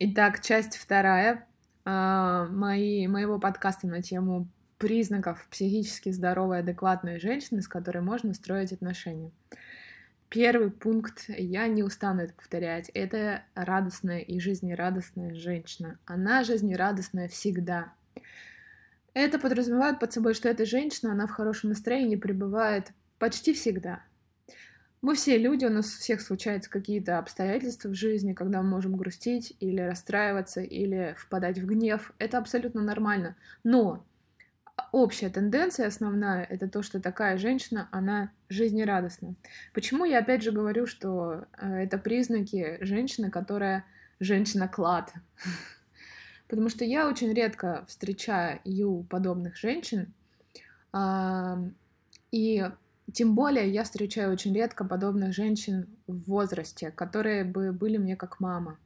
Итак, часть вторая э, мои, моего подкаста на тему признаков психически здоровой, адекватной женщины, с которой можно строить отношения. Первый пункт, я не устану это повторять, это радостная и жизнерадостная женщина. Она жизнерадостная всегда. Это подразумевает под собой, что эта женщина, она в хорошем настроении пребывает почти всегда. Мы все люди, у нас у всех случаются какие-то обстоятельства в жизни, когда мы можем грустить или расстраиваться, или впадать в гнев. Это абсолютно нормально. Но общая тенденция основная — это то, что такая женщина, она жизнерадостна. Почему я опять же говорю, что э, это признаки женщины, которая женщина-клад? Потому что я очень редко встречаю подобных женщин, и тем более я встречаю очень редко подобных женщин в возрасте, которые бы были мне как мама.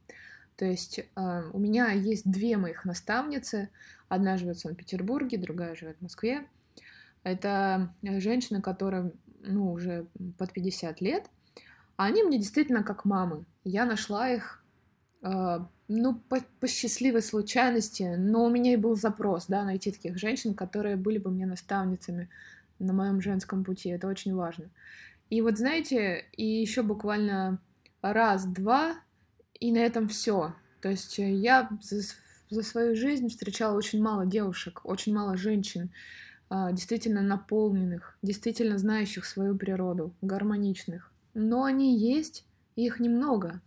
То есть э, у меня есть две моих наставницы. Одна живет в Санкт-Петербурге, другая живет в Москве. Это женщины, которым ну, уже под 50 лет. А они мне действительно как мамы. Я нашла их, э, ну, по, по счастливой случайности, но у меня и был запрос, да, найти таких женщин, которые были бы мне наставницами на моем женском пути. Это очень важно. И вот знаете, и еще буквально раз-два и на этом все. То есть э, я за, за свою жизнь встречала очень мало девушек, очень мало женщин, а, действительно наполненных, действительно знающих свою природу, гармоничных. Но они есть, и их немного,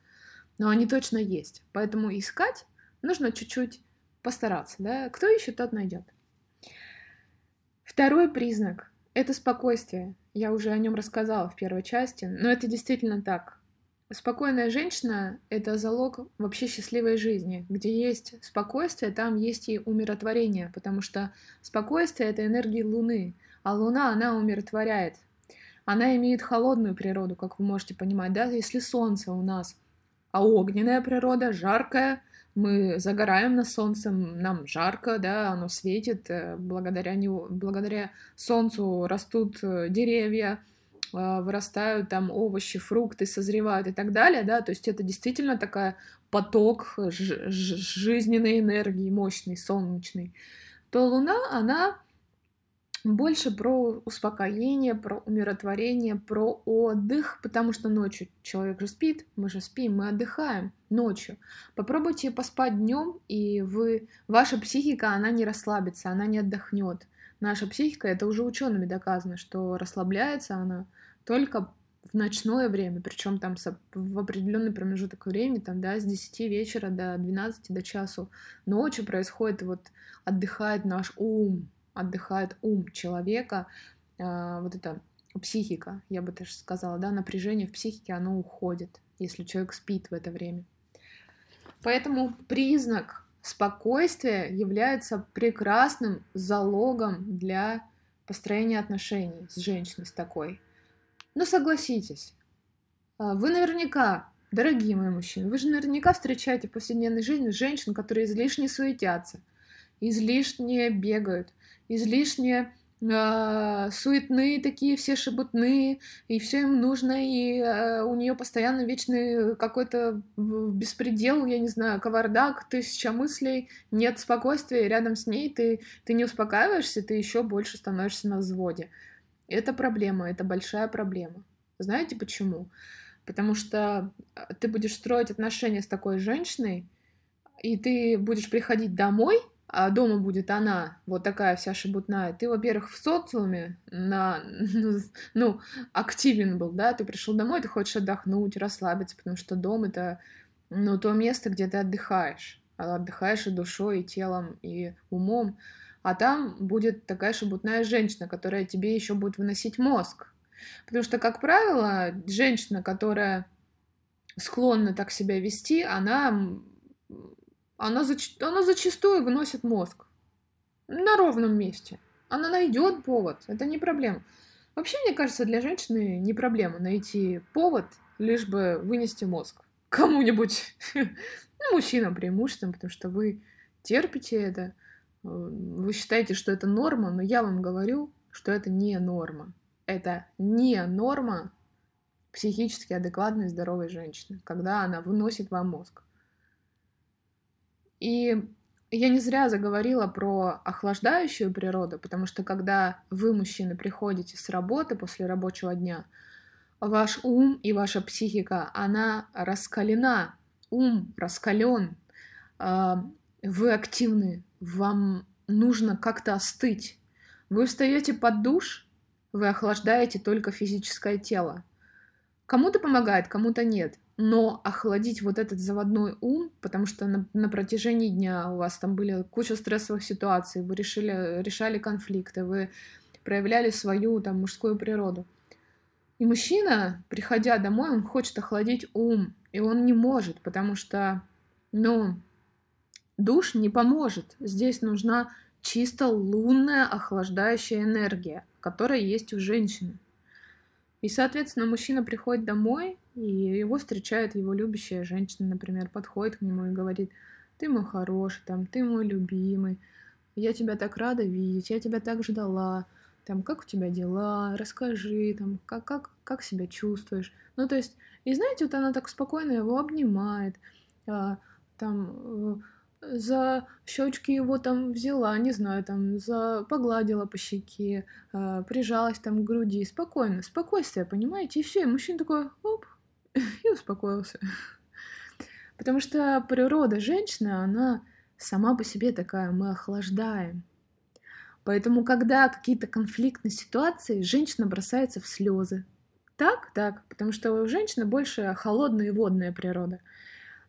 но они точно есть. Поэтому искать нужно чуть-чуть постараться. Да? Кто ищет, тот найдет. Второй признак — это спокойствие. Я уже о нем рассказала в первой части, но это действительно так. Спокойная женщина — это залог вообще счастливой жизни. Где есть спокойствие, там есть и умиротворение, потому что спокойствие — это энергия Луны, а Луна, она умиротворяет. Она имеет холодную природу, как вы можете понимать, да, если Солнце у нас, а огненная природа, жаркая, мы загораем на солнце, нам жарко, да, оно светит, э, благодаря, него, благодаря солнцу растут э, деревья, а, вырастают там овощи, фрукты, созревают и так далее, да, то есть это действительно такая поток жизненной энергии, мощный, солнечный, то Луна, она больше про успокоение, про умиротворение, про отдых, потому что ночью человек же спит, мы же спим, мы отдыхаем ночью. Попробуйте поспать днем, и вы, ваша психика, она не расслабится, она не отдохнет. Наша психика, это уже учеными доказано, что расслабляется она только в ночное время, причем там в определенный промежуток времени, там, да, с 10 вечера до 12 до часу ночи происходит, вот отдыхает наш ум, отдыхает ум человека, э, вот это психика, я бы даже сказала, да, напряжение в психике, оно уходит, если человек спит в это время. Поэтому признак спокойствия является прекрасным залогом для построения отношений с женщиной, с такой. Но согласитесь, а, вы наверняка, дорогие мои мужчины, вы же наверняка встречаете в повседневной жизни женщин, которые излишне суетятся, излишне бегают, излишне э, суетные такие, все шебутные, и все им нужно, и э, у нее постоянно вечный какой-то беспредел, я не знаю, кавардак, тысяча мыслей, нет спокойствия, рядом с ней ты, ты не успокаиваешься, ты еще больше становишься на взводе. Это проблема, это большая проблема. Знаете почему? Потому что а, ты будешь строить отношения с такой женщиной, и ты будешь приходить домой, а дома будет она, вот такая вся шебутная. Ты, во-первых, в социуме на, ну, активен был, да, ты пришел домой, ты хочешь отдохнуть, расслабиться, потому что дом это, ну, то место, где ты отдыхаешь. Отдыхаешь и душой, и телом, и умом а там будет такая шебутная женщина, которая тебе еще будет выносить мозг. Потому что, как правило, женщина, которая склонна так себя вести, она, она, зач, она зачастую выносит мозг на ровном месте. Она найдет повод, это не проблема. Вообще, мне кажется, для женщины не проблема найти повод, лишь бы вынести мозг кому-нибудь, ну, мужчинам преимущественно, потому что вы терпите это, вы считаете, что это норма, но я вам говорю, что это не норма. Это не норма психически адекватной здоровой женщины, когда она выносит вам мозг. И я не зря заговорила про охлаждающую природу, потому что когда вы, мужчины, приходите с работы после рабочего дня, ваш ум и ваша психика, она раскалена, ум раскален, а, вы активны, вам нужно как-то остыть. Вы встаете под душ, вы охлаждаете только физическое тело. Кому-то помогает, кому-то нет. Но охладить вот этот заводной ум, потому что на, на протяжении дня у вас там были куча стрессовых ситуаций, вы решили, решали конфликты, вы проявляли свою там мужскую природу. И мужчина, приходя домой, он хочет охладить ум, и он не может, потому что, ну, душ не поможет. Здесь нужна чисто лунная охлаждающая энергия, которая есть у женщины. И, соответственно, мужчина приходит домой, и его встречает его любящая женщина, например, подходит к нему и говорит, ты мой хороший, там, ты мой любимый, я тебя так рада видеть, я тебя так ждала, там, как у тебя дела, расскажи, там, как, как, как себя чувствуешь. Ну, то есть, и знаете, вот она так спокойно его обнимает, а, там, э, за щечки его там взяла, не знаю, там, за погладила по щеке, а, прижалась там к груди, спокойно, спокойствие, понимаете, и все, и мужчина такой, оп, и успокоился. Потому что природа женщины, она сама по себе такая, мы охлаждаем. Поэтому, когда какие-то конфликтные ситуации, женщина бросается в слезы. Так, так, потому что у женщины больше холодная и водная природа.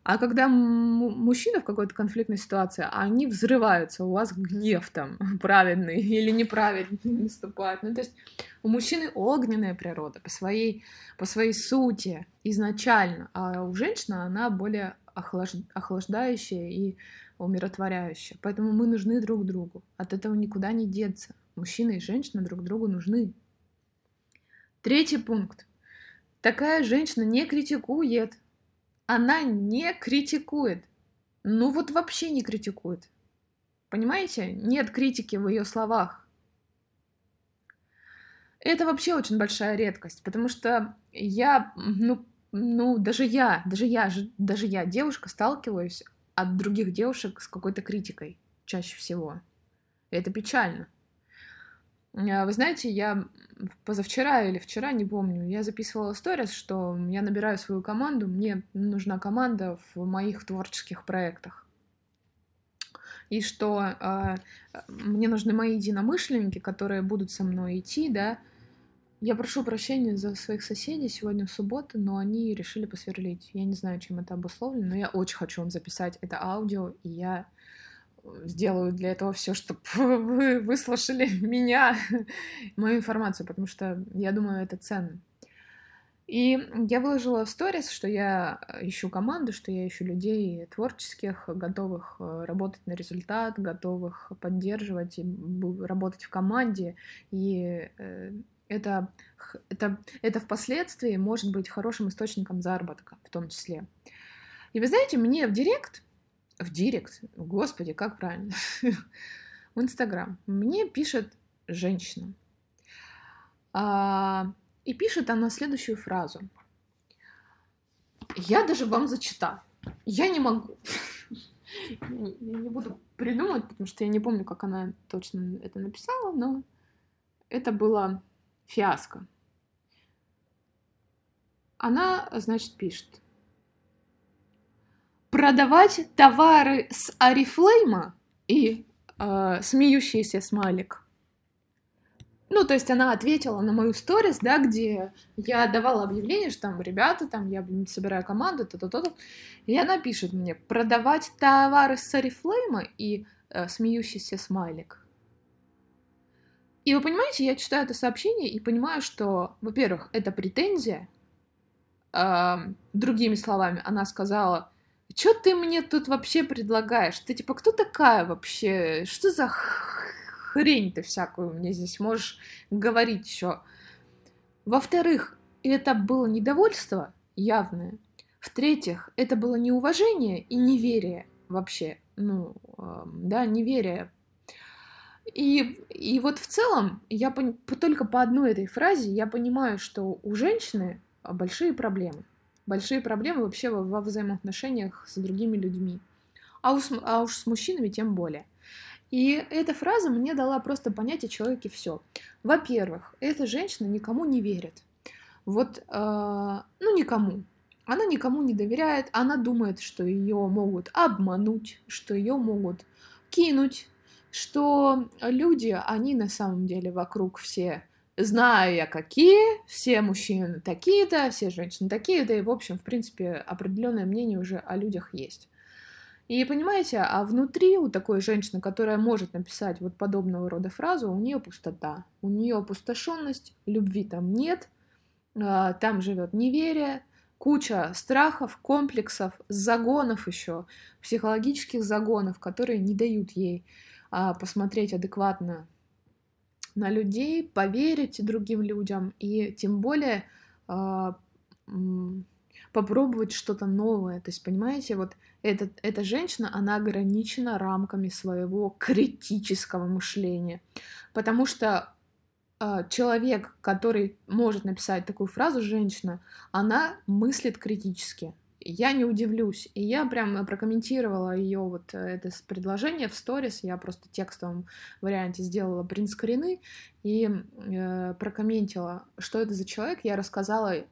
А когда мужчина в какой-то конфликтной ситуации, они взрываются, у вас гнев там праведный или неправедный наступает. Ну, то есть у мужчины огненная природа по своей, по своей сути изначально, а у женщины она более охлаж... охлаждающая и умиротворяющая. Поэтому мы нужны друг другу. От этого никуда не деться. Мужчина и женщина друг другу нужны. Третий пункт. Такая женщина не критикует. Она не критикует. Ну вот вообще не критикует. Понимаете? Нет критики в ее словах. Это вообще очень большая редкость, потому что я, ну, ну, даже я, даже я, даже я, девушка, сталкиваюсь от других девушек с какой-то критикой чаще всего. И это печально. А, вы знаете, я позавчера или вчера, не помню, я записывала сторис, что я набираю свою команду, мне нужна команда в моих творческих проектах. И что э, мне нужны мои единомышленники, которые будут со мной идти, да. Я прошу прощения за своих соседей сегодня в субботу, но они решили посверлить. Я не знаю, чем это обусловлено, но я очень хочу вам записать это аудио, и я сделаю для этого все, чтобы вы выслушали меня, мою информацию, потому что я думаю, это ценно. И я выложила в сторис, что я ищу команду, что я ищу людей творческих, готовых э, работать на результат, готовых поддерживать и работать в команде. И э, это, это, это впоследствии может быть хорошим источником заработка в том числе. И вы знаете, мне в директ в директ, господи, как правильно, в Инстаграм, мне пишет женщина. А, и пишет она следующую фразу. Я даже вам зачитаю. Я не могу. Я не буду придумывать, потому что я не помню, как она точно это написала, но это было фиаско. Она, значит, пишет продавать товары с Арифлейма и э, смеющийся смайлик. Ну, то есть она ответила на мою сторис, да, где я давала объявление, что там, ребята, там, я блин, собираю команду, то-то-то. И она пишет мне, продавать товары с Арифлейма и э, смеющийся смайлик. И вы понимаете, я читаю это сообщение и понимаю, что, во-первых, это претензия. Э, другими словами, она сказала, что ты мне тут вообще предлагаешь? Ты типа кто такая вообще? Что за хрень ты всякую мне здесь можешь говорить еще? Во-вторых, это было недовольство явное. В-третьих, это было неуважение и неверие вообще. Ну, да, неверие. И, и вот в целом, я пон... только по одной этой фразе я понимаю, что у женщины большие проблемы большие проблемы вообще во, взаимоотношениях с другими людьми. а уж, а уж с мужчинами тем более. И эта фраза мне дала просто понять о человеке все. Во-первых, эта женщина никому не верит. Вот, э, ну, никому. Она никому не доверяет, она думает, что ее могут обмануть, что ее могут кинуть, что люди, они на самом деле вокруг все знаю я какие, все мужчины такие-то, все женщины такие-то, и, в общем, в принципе, определенное мнение уже о людях есть. И понимаете, а внутри у такой женщины, которая может написать вот подобного рода фразу, у нее пустота, у нее опустошенность, любви там нет, а, там живет неверие, куча страхов, комплексов, загонов еще, психологических загонов, которые не дают ей а, посмотреть адекватно на людей, поверить другим людям и тем более а, попробовать что-то новое. То есть, понимаете, вот этот, эта женщина, она ограничена рамками своего критического мышления. Потому что э, человек, который может написать такую фразу, женщина, она мыслит критически. Я не удивлюсь. И я прям прокомментировала ее вот э, это предложение в сторис. Я просто текстовом варианте сделала принтскрины и э, прокомментила, что это за человек. Я рассказала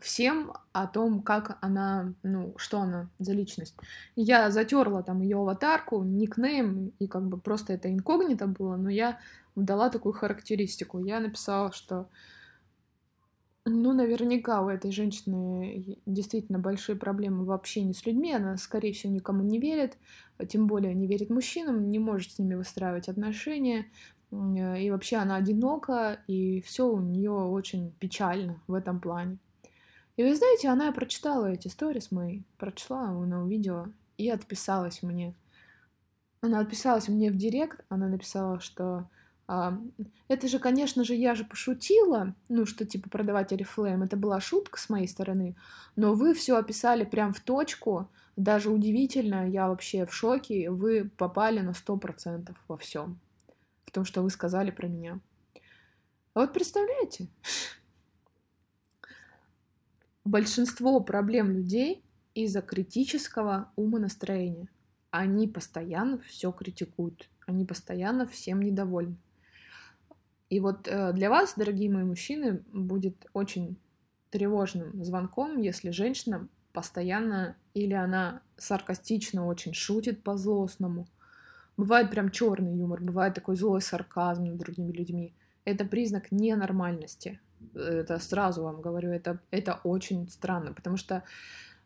всем о том, как она, ну, что она за личность. Я затерла там ее аватарку, никнейм, и как бы просто это инкогнито было, но я дала такую характеристику. Я написала, что ну, наверняка у этой женщины действительно большие проблемы в общении с людьми. Она, скорее всего, никому не верит, тем более не верит мужчинам, не может с ними выстраивать отношения. И вообще она одинока, и все у нее очень печально в этом плане. И вы знаете, она прочитала эти сторис мои, прочла, она увидела и отписалась мне. Она отписалась мне в директ, она написала, что а, это же, конечно же, я же пошутила, ну, что типа продавать Oriflame, это была шутка с моей стороны, но вы все описали прям в точку, даже удивительно, я вообще в шоке, вы попали на сто процентов во всем, в том, что вы сказали про меня. А вот представляете, большинство проблем людей из-за критического умонастроения. Они постоянно все критикуют, они постоянно всем недовольны. И вот э, для вас, дорогие мои мужчины, будет очень тревожным звонком, если женщина постоянно или она саркастично очень шутит по-злостному. Бывает прям черный юмор, бывает такой злой сарказм над другими людьми. Это признак ненормальности. Это сразу вам говорю, это, это очень странно, потому что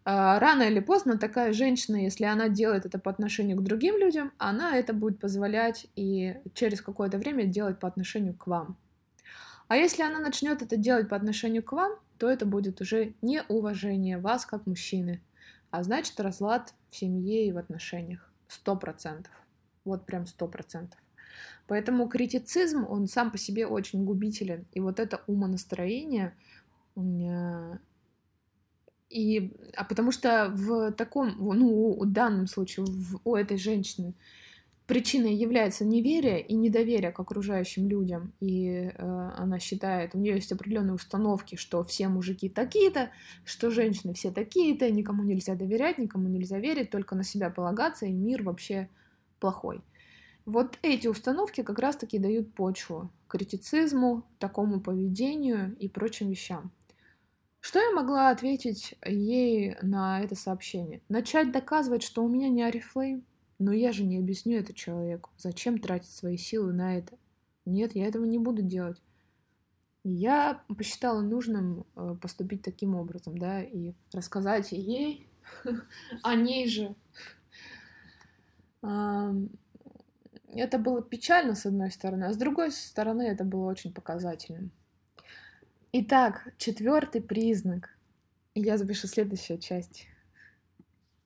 рано или поздно такая женщина, если она делает это по отношению к другим людям, она это будет позволять и через какое-то время делать по отношению к вам. А если она начнет это делать по отношению к вам, то это будет уже неуважение вас как мужчины, а значит разлад в семье и в отношениях. Сто процентов. Вот прям сто процентов. Поэтому критицизм, он сам по себе очень губителен. И вот это умонастроение, э, и, а потому что в таком, ну, в данном случае в, у этой женщины причиной является неверие и недоверие к окружающим людям. И э, она считает, у нее есть определенные установки, что все мужики такие-то, что женщины все такие-то, никому нельзя доверять, никому нельзя верить, только на себя полагаться, и мир вообще плохой. Вот эти установки как раз-таки дают почву критицизму, такому поведению и прочим вещам. Что я могла ответить ей на это сообщение? Начать доказывать, что у меня не Арифлейм? Но я же не объясню это человеку. Зачем тратить свои силы на это? Нет, я этого не буду делать. Я посчитала нужным э, поступить таким образом, да, и рассказать ей о ней же. Это было печально, с одной стороны, а с другой стороны, это было очень показательным. Итак, четвертый признак. Я запишу следующую часть.